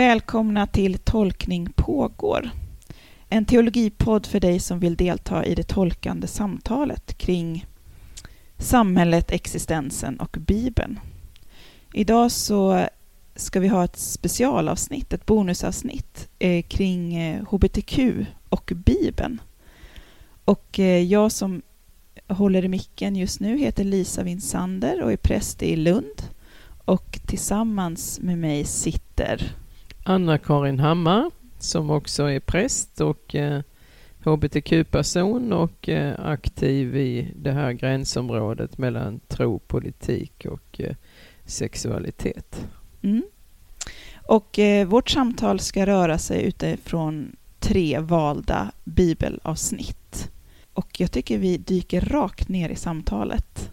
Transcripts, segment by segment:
Välkomna till Tolkning pågår. En teologipodd för dig som vill delta i det tolkande samtalet kring samhället, existensen och Bibeln. Idag så ska vi ha ett specialavsnitt, ett bonusavsnitt eh, kring eh, hbtq och Bibeln. Och eh, jag som håller i micken just nu heter Lisa Winsander och är präst i Lund. Och tillsammans med mig sitter Anna-Karin Hammar som också är präst och eh, hbtq-person och eh, aktiv i det här gränsområdet mellan tro, politik och eh, sexualitet. Mm. Och eh, vårt samtal ska röra sig utifrån tre valda bibelavsnitt. Och jag tycker vi dyker rakt ner i samtalet.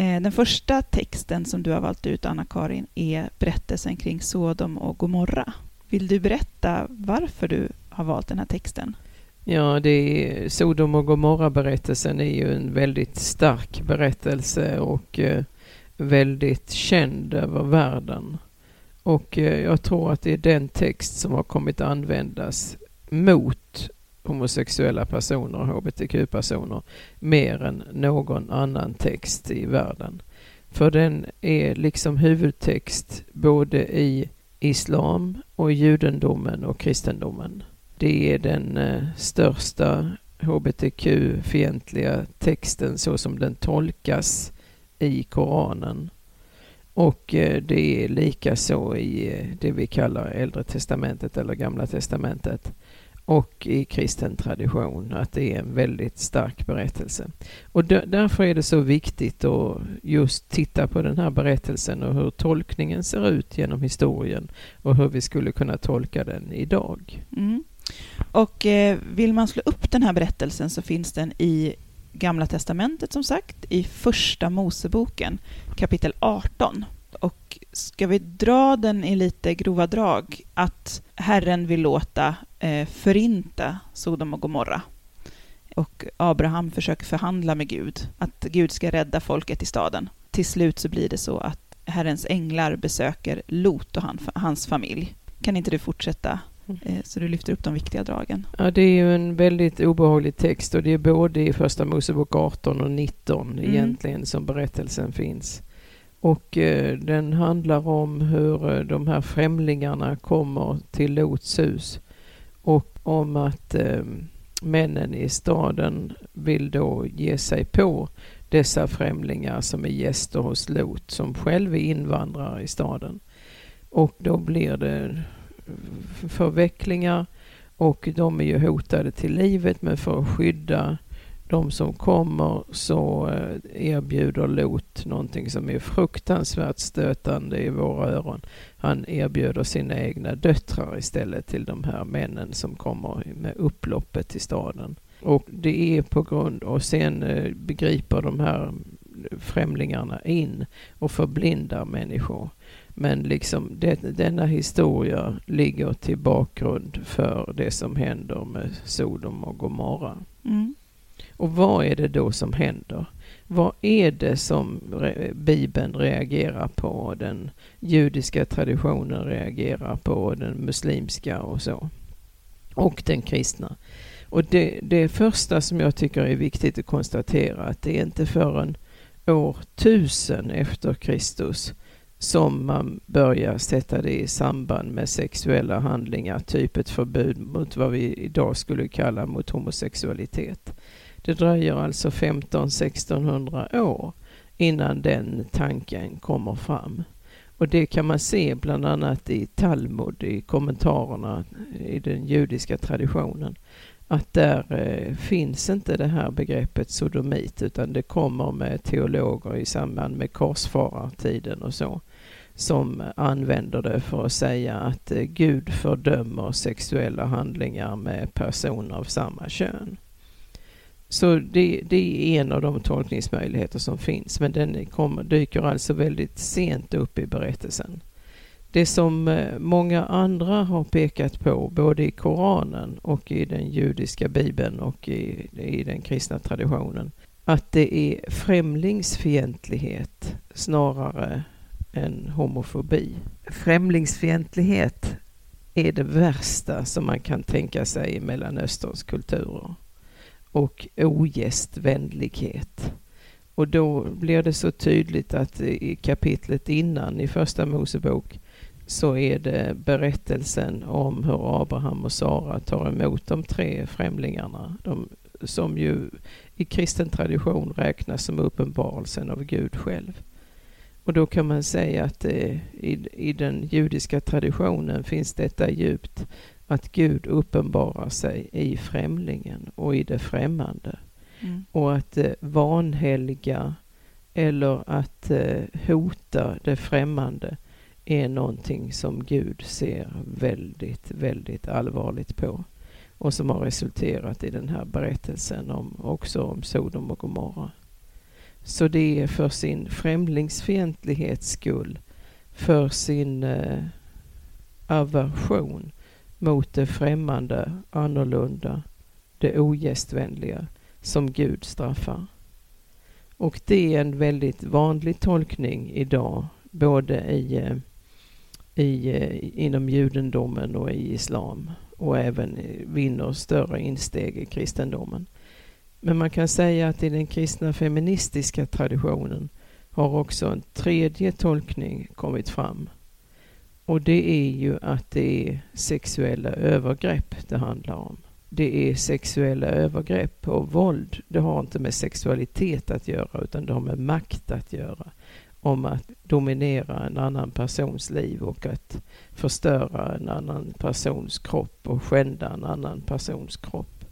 Eh, den första texten som du har valt ut, Anna-Karin, är berättelsen kring Sodom och Gomorra. Vill du berätta varför du har valt den här texten? Ja, det är, Sodom och Gomorra-berättelsen är ju en väldigt stark berättelse och eh, väldigt känd över världen. Och eh, jag tror att det är den text som har kommit att användas mot homosexuella personer och hbtq-personer mer än någon annan text i världen. För den är liksom huvudtext både i islam och judendomen och kristendomen. Det är den eh, största hbtq-fientliga texten så som den tolkas i Koranen. Och eh, det är lika så i eh, det vi kallar Äldre Testamentet eller Gamla Testamentet och i kristen tradition, att det är en väldigt stark berättelse. Och därför är det så viktigt att just titta på den här berättelsen och hur tolkningen ser ut genom historien och hur vi skulle kunna tolka den idag. Mm. Och eh, vill man slå upp den här berättelsen så finns den i Gamla Testamentet som sagt, i Första Moseboken kapitel 18. Och ska vi dra den i lite grova drag, att Herren vill låta eh, förinta Sodom och Gomorra. Och Abraham försöker förhandla med Gud, att Gud ska rädda folket i staden. Till slut så blir det så att Herrens änglar besöker Lot och han, hans familj. Kan inte du fortsätta mm. eh, så du lyfter upp de viktiga dragen? Ja, det är ju en väldigt obehaglig text och det är både i Första Mosebok 18 och 19 mm. egentligen som berättelsen finns. Och eh, den handlar om hur eh, de här främlingarna kommer till Lots hus och om att eh, männen i staden vill då ge sig på dessa främlingar som är gäster hos Lot som själv är invandrare i staden. Och då blir det förvecklingar och de är ju hotade till livet men för att skydda de som kommer så eh, erbjuder Lot någonting som är fruktansvärt stötande i våra öron. Han erbjuder sina egna döttrar istället till de här männen som kommer med upploppet till staden. Och det är på grund, och sen eh, begriper de här främlingarna in och förblindar människor. Men liksom det, denna historia ligger till bakgrund för det som händer med Sodom och Gomorra. Mm. Och vad är det då som händer? Vad är det som Bibeln reagerar på, den judiska traditionen reagerar på, den muslimska och så. Och den kristna. Och det, det första som jag tycker är viktigt att konstatera att det är inte förrän år 1000 efter Kristus som man börjar sätta det i samband med sexuella handlingar, typ ett förbud mot vad vi idag skulle kalla mot homosexualitet. Det dröjer alltså 15-1600 år innan den tanken kommer fram. Och det kan man se bland annat i Talmud, i kommentarerna i den judiska traditionen. Att där eh, finns inte det här begreppet sodomit utan det kommer med teologer i samband med korsfarartiden och så som använder det för att säga att eh, Gud fördömer sexuella handlingar med personer av samma kön. Så det, det, är en av de tolkningsmöjligheter som finns, men den kommer, dyker alltså väldigt sent upp i berättelsen. Det som eh, många andra har pekat på, både i Koranen och i den judiska bibeln och i, i den kristna traditionen, att det är främlingsfientlighet snarare än homofobi. Främlingsfientlighet är det värsta som man kan tänka sig i Mellanösterns kulturer. Och ogästvänlighet. Och då blir det så tydligt att i kapitlet innan i första Mosebok så är det berättelsen om hur Abraham och Sara tar emot de tre främlingarna. De, som ju i kristen tradition räknas som uppenbarelsen av Gud själv. Och då kan man säga att det, i, i den judiska traditionen finns detta djupt att Gud uppenbarar sig i främlingen och i det främmande. Mm. Och att eh, vanhelga eller att eh, hota det främmande är någonting som Gud ser väldigt, väldigt allvarligt på och som har resulterat i den här berättelsen om, också om Sodom och Gomorra. Så det är för sin främlingsfientlighets skull, för sin eh, aversion mot det främmande, annorlunda, det ogästvänliga som Gud straffar. Och det är en väldigt vanlig tolkning idag, både i, eh, i, eh, inom judendomen och i islam och även vinner större insteg i kristendomen. Men man kan säga att i den kristna feministiska traditionen har också en tredje tolkning kommit fram. Och det är ju att det är sexuella övergrepp det handlar om. Det är sexuella övergrepp och våld. Det har inte med sexualitet att göra utan det har med makt att göra. Om att dominera en annan persons liv och att förstöra en annan persons kropp och skända en annan persons kropp.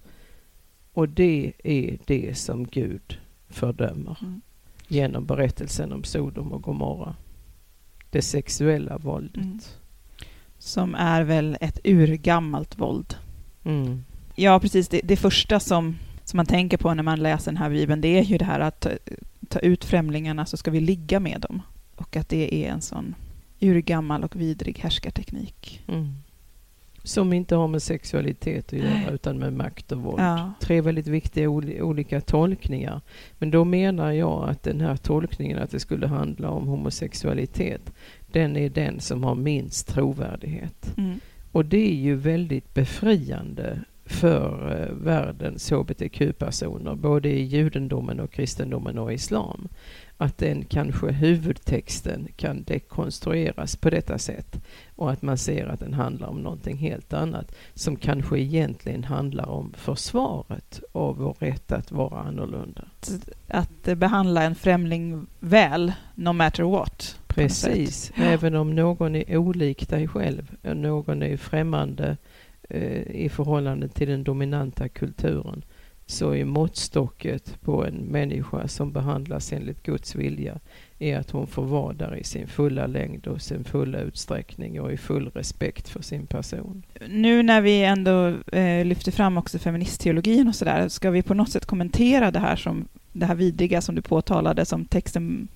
Och det är det som Gud fördömer mm. genom berättelsen om Sodom och Gomorra. Det sexuella våldet. Mm. Som är väl ett urgammalt våld. Mm. Ja, precis. Det, det, första som, som man tänker på när man läser den här bibeln, det är ju det här att ta, ta ut främlingarna så ska vi ligga med dem. Och att det är en sån urgammal och vidrig härskarteknik. Mm. Som inte har med sexualitet att göra utan med makt och våld. Ja. Tre väldigt viktiga olika tolkningar. Men då menar jag att den här tolkningen att det skulle handla om homosexualitet, den är den som har minst trovärdighet. Mm. Och det är ju väldigt befriande för eh, världens hbtq-personer, både i judendomen och kristendomen och islam att den kanske huvudtexten kan dekonstrueras på detta sätt och att man ser att den handlar om någonting helt annat som kanske egentligen handlar om försvaret av vår rätt att vara annorlunda. Att behandla en främling väl, no matter what. Precis, även om någon är olik dig själv, någon är främmande eh, i förhållande till den dominanta kulturen så är måttstocket på en människa som behandlas enligt Guds vilja är att hon får vara där i sin fulla längd och sin fulla utsträckning och i full respekt för sin person. Nu när vi ändå eh, lyfter fram också feministteologin och sådär, ska vi på något sätt kommentera det här som det här vidriga som du påtalade som texten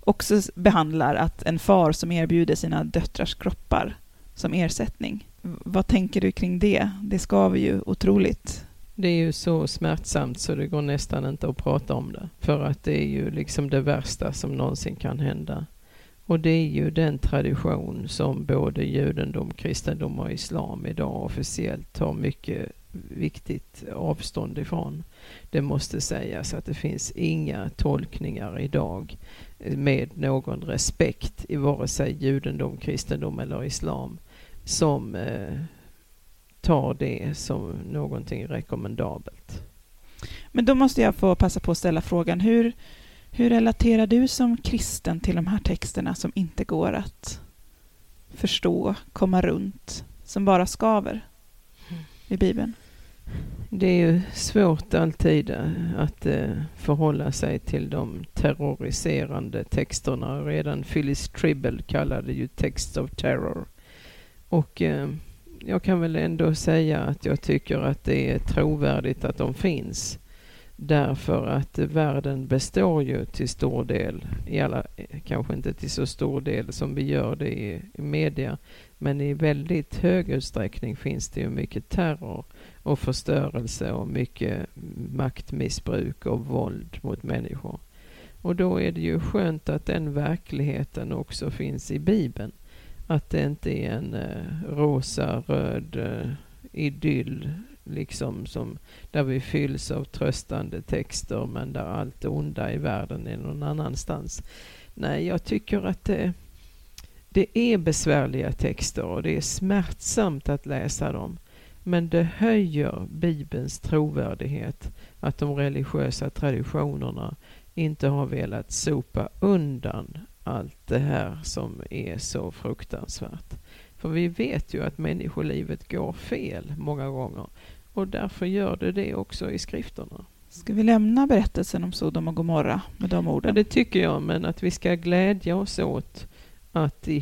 också behandlar, att en far som erbjuder sina döttrars kroppar som ersättning. Vad tänker du kring det? Det skaver ju otroligt. Det är ju så smärtsamt så det går nästan inte att prata om det. För att det är ju liksom det värsta som någonsin kan hända. Och det är ju den tradition som både judendom, kristendom och islam idag officiellt tar mycket viktigt avstånd ifrån. Det måste sägas att det finns inga tolkningar idag med någon respekt i vare sig judendom, kristendom eller islam som eh, tar det som någonting rekommendabelt. Men då måste jag få passa på att ställa frågan, hur, hur relaterar du som kristen till de här texterna som inte går att förstå, komma runt, som bara skaver i Bibeln? Det är ju svårt alltid eh, att eh, förhålla sig till de terroriserande texterna. Redan Phyllis Tribble kallade ju text of terror. Och eh, jag kan väl ändå säga att jag tycker att det är trovärdigt att de finns. Därför att världen består ju till stor del, i alla, kanske inte till så stor del som vi gör det i, i media, men i väldigt hög utsträckning finns det ju mycket terror och förstörelse och mycket maktmissbruk och våld mot människor. Och då är det ju skönt att den verkligheten också finns i Bibeln att det inte är en eh, rosa-röd eh, idyll liksom som, där vi fylls av tröstande texter men där allt det onda i världen är någon annanstans. Nej, jag tycker att det, det är besvärliga texter och det är smärtsamt att läsa dem. Men det höjer Bibelns trovärdighet att de religiösa traditionerna inte har velat sopa undan allt det här som är så fruktansvärt. För vi vet ju att människolivet går fel många gånger och därför gör det det också i skrifterna. Ska vi lämna berättelsen om Sodom och Gomorra med de orden? Ja, det tycker jag, men att vi ska glädja oss åt att i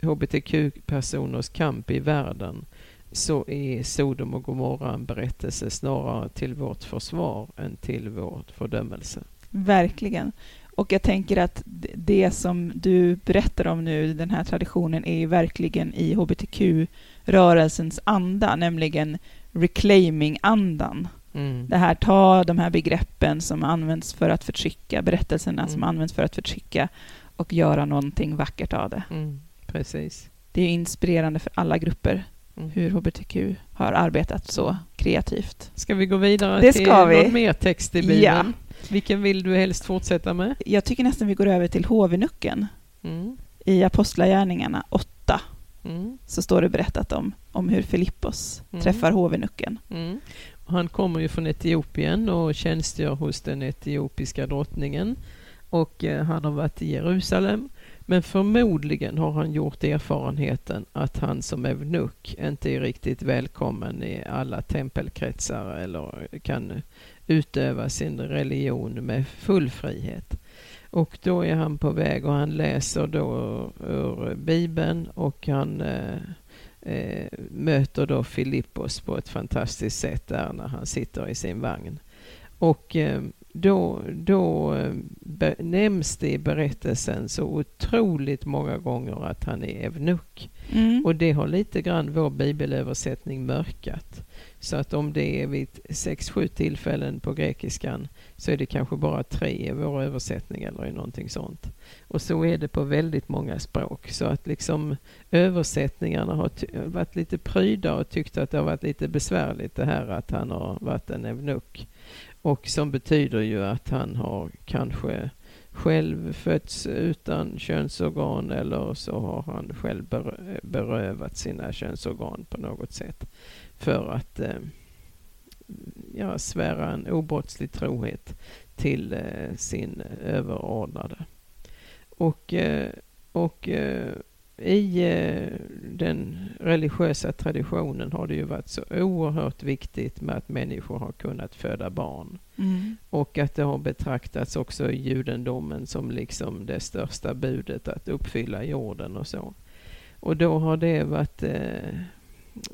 hbtq-personers kamp i världen så är Sodom och Gomorra en berättelse snarare till vårt försvar än till vår fördömelse. Verkligen. Och jag tänker att det som du berättar om nu, den här traditionen, är ju verkligen i hbtq-rörelsens anda, nämligen reclaiming-andan. Mm. Det här, ta de här begreppen som används för att förtrycka, berättelserna mm. som används för att förtrycka och göra någonting vackert av det. Mm. Precis. Det är inspirerande för alla grupper mm. hur hbtq har arbetat så kreativt. Ska vi gå vidare det till någon mer text i Bibeln? Ja. Vilken vill du helst fortsätta med? Jag tycker nästan vi går över till hovenucken. Mm. I Apostlagärningarna 8 mm. så står det berättat om, om hur Filippos mm. träffar hovenucken. Mm. Han kommer ju från Etiopien och tjänstgör hos den etiopiska drottningen. Och eh, han har varit i Jerusalem. Men förmodligen har han gjort erfarenheten att han som evnuk inte är riktigt välkommen i alla tempelkretsar eller kan utöva sin religion med full frihet. Och då är han på väg och han läser då ur Bibeln och han eh, eh, möter då Filippos på ett fantastiskt sätt där när han sitter i sin vagn. Och eh, då, då eh, nämns det i berättelsen så otroligt många gånger att han är evnuk. Mm. Och det har lite grann vår bibelöversättning mörkat. Så att om det är vid sex, sju tillfällen på grekiskan så är det kanske bara tre i vår översättning eller i någonting sånt. Och så är det på väldigt många språk. Så att liksom översättningarna har varit lite pryda och tyckt att det har varit lite besvärligt det här att han har varit en evnuk. Och som betyder ju att han har kanske själv fötts utan könsorgan eller så har han själv berövat sina könsorgan på något sätt för att eh, ja, svära en obrottslig trohet till eh, sin överordnade. Och, eh, och eh, i eh, den religiösa traditionen har det ju varit så oerhört viktigt med att människor har kunnat föda barn. Mm. Och att det har betraktats också i judendomen som liksom det största budet att uppfylla jorden och så. Och då har det varit eh,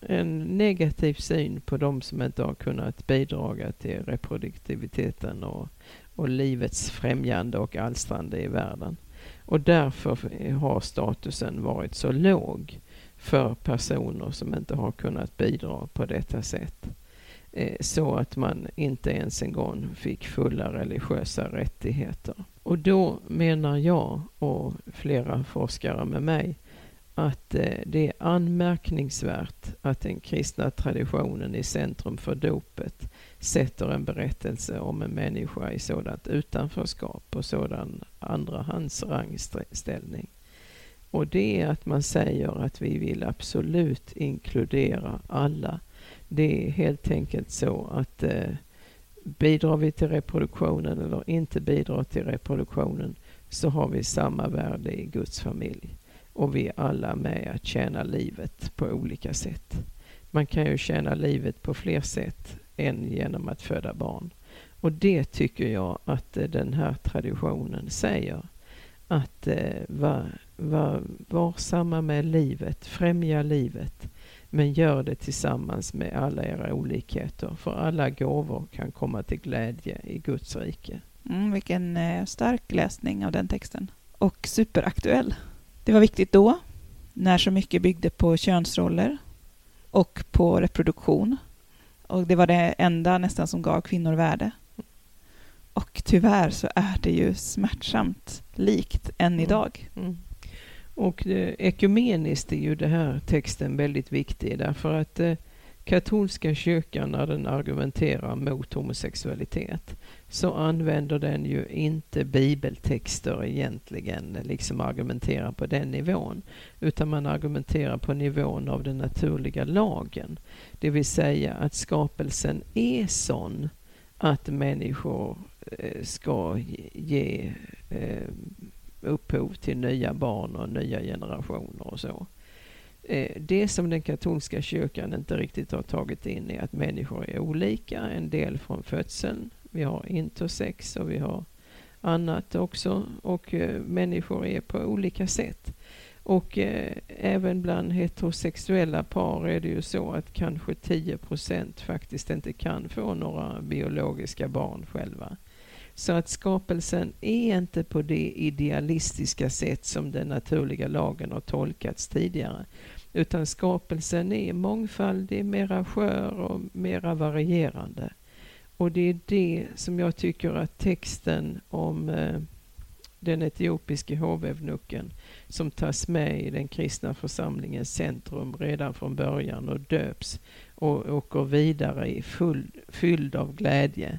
en negativ syn på de som inte har kunnat bidra till reproduktiviteten och, och livets främjande och alstrande i världen. Och därför har statusen varit så låg för personer som inte har kunnat bidra på detta sätt. Eh, så att man inte ens en gång fick fulla religiösa rättigheter. Och då menar jag och flera forskare med mig att eh, det är anmärkningsvärt att den kristna traditionen i centrum för dopet sätter en berättelse om en människa i sådant utanförskap och sådan andrahandsrangställning. Och det är att man säger att vi vill absolut inkludera alla. Det är helt enkelt så att eh, bidrar vi till reproduktionen eller inte bidrar till reproduktionen så har vi samma värde i Guds familj och vi är alla med att tjäna livet på olika sätt. Man kan ju tjäna livet på fler sätt än genom att föda barn. Och det tycker jag att eh, den här traditionen säger. Att eh, vara var varsamma med livet, främja livet. Men gör det tillsammans med alla era olikheter. För alla gåvor kan komma till glädje i Guds rike. Mm, vilken eh, stark läsning av den texten. Och superaktuell. Det var viktigt då, när så mycket byggde på könsroller och på reproduktion. Och det var det enda nästan som gav kvinnor värde. Och tyvärr så är det ju smärtsamt likt än mm. idag. Mm. Och eh, ekumeniskt är ju den här texten väldigt viktig därför att eh, katolska kyrkan när den argumenterar mot homosexualitet så använder den ju inte bibeltexter egentligen, liksom argumenterar på den nivån. Utan man argumenterar på nivån av den naturliga lagen. Det vill säga att skapelsen är sån att människor eh, ska ge eh, upphov till nya barn och nya generationer och så. Eh, det som den katolska kyrkan inte riktigt har tagit in är att människor är olika. En del från födseln. Vi har intersex och vi har annat också. Och eh, människor är på olika sätt. Och eh, även bland heterosexuella par är det ju så att kanske 10 procent faktiskt inte kan få några biologiska barn själva. Så att skapelsen är inte på det idealistiska sätt som den naturliga lagen har tolkats tidigare. Utan skapelsen är mångfaldig, mera skör och mera varierande. Och det är det som jag tycker att texten om eh, den etiopiske hovevnucken som tas med i den kristna församlingens centrum redan från början och döps och åker vidare i full, fylld av glädje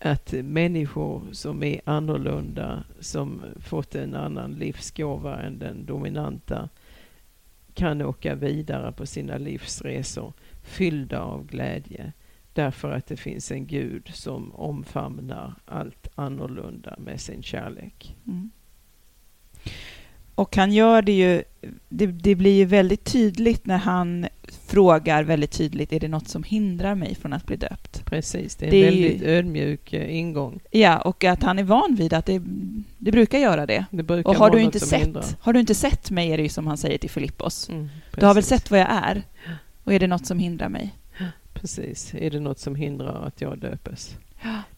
att människor som är annorlunda, som fått en annan livsgåva än den dominanta, kan åka vidare på sina livsresor fyllda av glädje därför att det finns en Gud som omfamnar allt annorlunda med sin kärlek. Mm. Och han gör det ju, det, det, blir ju väldigt tydligt när han frågar väldigt tydligt, är det något som hindrar mig från att bli döpt? Precis, det är en det väldigt är ju, ödmjuk eh, ingång. Ja, och att han är van vid att det, det brukar göra det. det brukar och har du, inte sett, har du inte sett mig, är det ju som han säger till Filippos. Mm, du har väl sett vad jag är? Och är det något som hindrar mig? Precis, är det något som hindrar att jag döpes?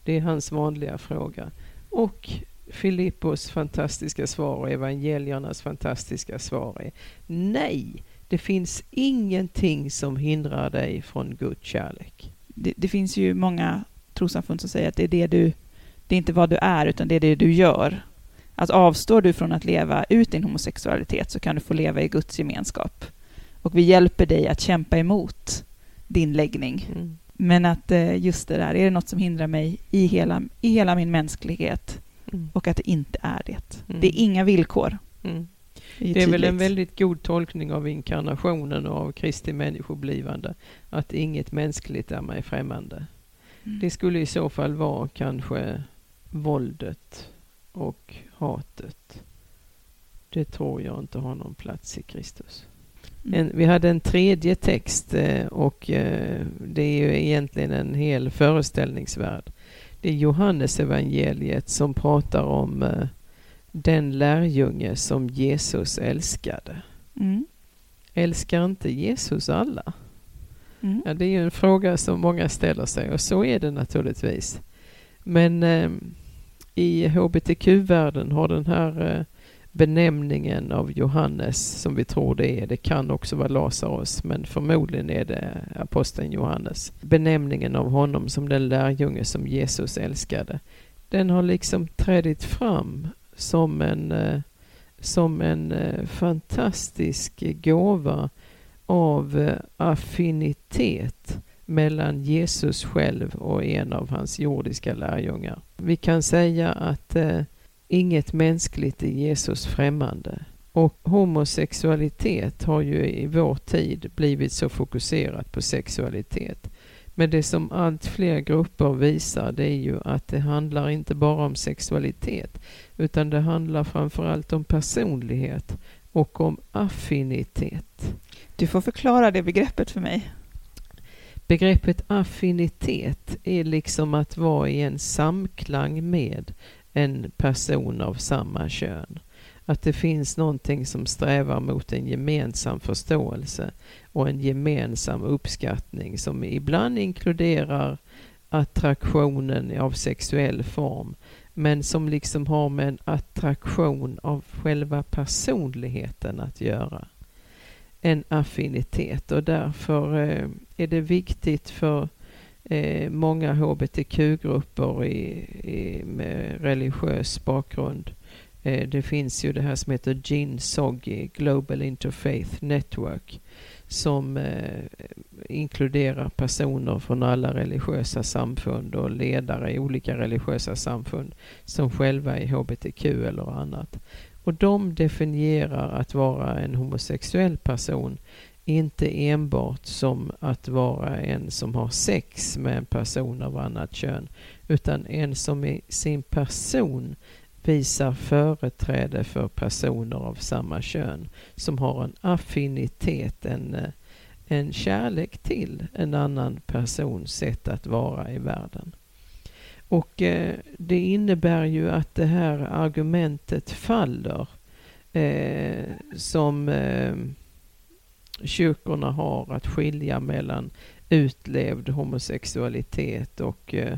Det är hans vanliga fråga. Och Filippos fantastiska svar och evangeliernas fantastiska svar är nej. Det finns ingenting som hindrar dig från Guds kärlek. Det, det finns ju många trossamfund som säger att det är det du, det är inte vad du är, utan det är det du gör. Att avstår du från att leva ut din homosexualitet så kan du få leva i Guds gemenskap. Och vi hjälper dig att kämpa emot din läggning. Mm. Men att eh, just det där, är det något som hindrar mig i hela, i hela min mänsklighet mm. och att det inte är det. Mm. Det är inga villkor. Mm. Det är, det är väl en väldigt god tolkning av inkarnationen och av Kristi människoblivande. Att inget mänskligt är mig främmande. Mm. Det skulle i så fall vara kanske våldet och hatet. Det tror jag inte har någon plats i Kristus. Mm. En, vi hade en tredje text eh, och eh, det är ju egentligen en hel föreställningsvärld. Det är Johannes evangeliet som pratar om eh, den lärjunge som Jesus älskade. Mm. Älskar inte Jesus alla? Mm. Ja, det är ju en fråga som många ställer sig och så är det naturligtvis. Men eh, i hbtq-världen har den här eh, benämningen av Johannes som vi tror det är. Det kan också vara Lazarus men förmodligen är det aposteln Johannes. Benämningen av honom som den lärjunge som Jesus älskade. Den har liksom trädit fram som en, eh, som en eh, fantastisk gåva av eh, affinitet mellan Jesus själv och en av hans jordiska lärjungar. Vi kan säga att Inget mänskligt är Jesus främmande. Och homosexualitet har ju i vår tid blivit så fokuserat på sexualitet. Men det som allt fler grupper visar det är ju att det handlar inte bara om sexualitet utan det handlar framförallt om personlighet och om affinitet. Du får förklara det begreppet för mig. Begreppet affinitet är liksom att vara i en samklang med en person av samma kön. Att det finns någonting som strävar mot en gemensam förståelse och en gemensam uppskattning som ibland inkluderar attraktionen av sexuell form men som liksom har med en attraktion av själva personligheten att göra. En affinitet och därför eh, är det viktigt för eh, många hbtq-grupper i, i, med religiös bakgrund Eh, det finns ju det här som heter GIN SOGI, Global Interfaith Network, som eh, inkluderar personer från alla religiösa samfund och ledare i olika religiösa samfund som själva är hbtq eller annat. Och de definierar att vara en homosexuell person inte enbart som att vara en som har sex med en person av annat kön utan en som i sin person visar företräde för personer av samma kön som har en affinitet, en, eh, en kärlek till en annan persons sätt att vara i världen. Och eh, det innebär ju att det här argumentet faller eh, som eh, kyrkorna har att skilja mellan utlevd homosexualitet och eh,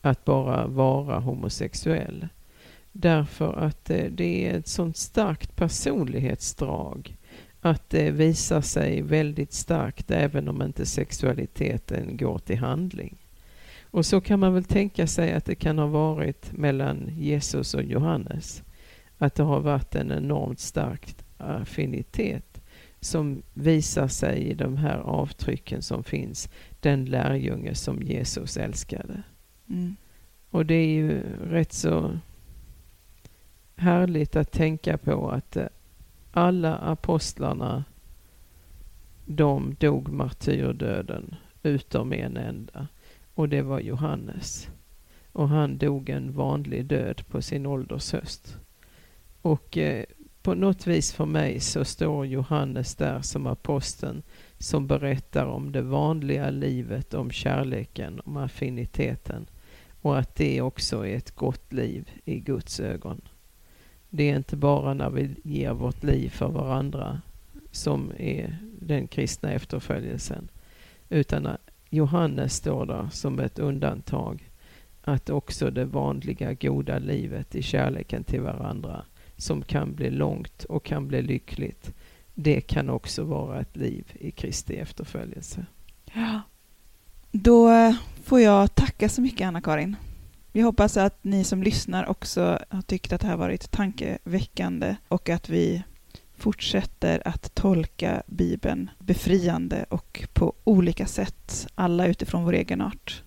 att bara vara homosexuell. Därför att eh, det är ett sånt starkt personlighetsdrag att eh, det visar sig väldigt starkt även om inte sexualiteten går till handling. Och så kan man väl tänka sig att det kan ha varit mellan Jesus och Johannes. Att det har varit en enormt stark affinitet som visar sig i de här avtrycken som finns. Den lärjunge som Jesus älskade. Mm. Och det är ju rätt så härligt att tänka på att eh, alla apostlarna de dog martyrdöden utom en enda och det var Johannes. Och han dog en vanlig död på sin ålders höst. Och eh, på något vis för mig så står Johannes där som aposteln som berättar om det vanliga livet, om kärleken, om affiniteten och att det också är ett gott liv i Guds ögon. Det är inte bara när vi ger vårt liv för varandra som är den kristna efterföljelsen. Utan Johannes står där som ett undantag. Att också det vanliga goda livet i kärleken till varandra som kan bli långt och kan bli lyckligt. Det kan också vara ett liv i Kristi efterföljelse. Ja. Då eh, får jag tacka så mycket Anna-Karin. Vi hoppas att ni som lyssnar också har tyckt att det här varit tankeväckande och att vi fortsätter att tolka Bibeln befriande och på olika sätt, alla utifrån vår egen art.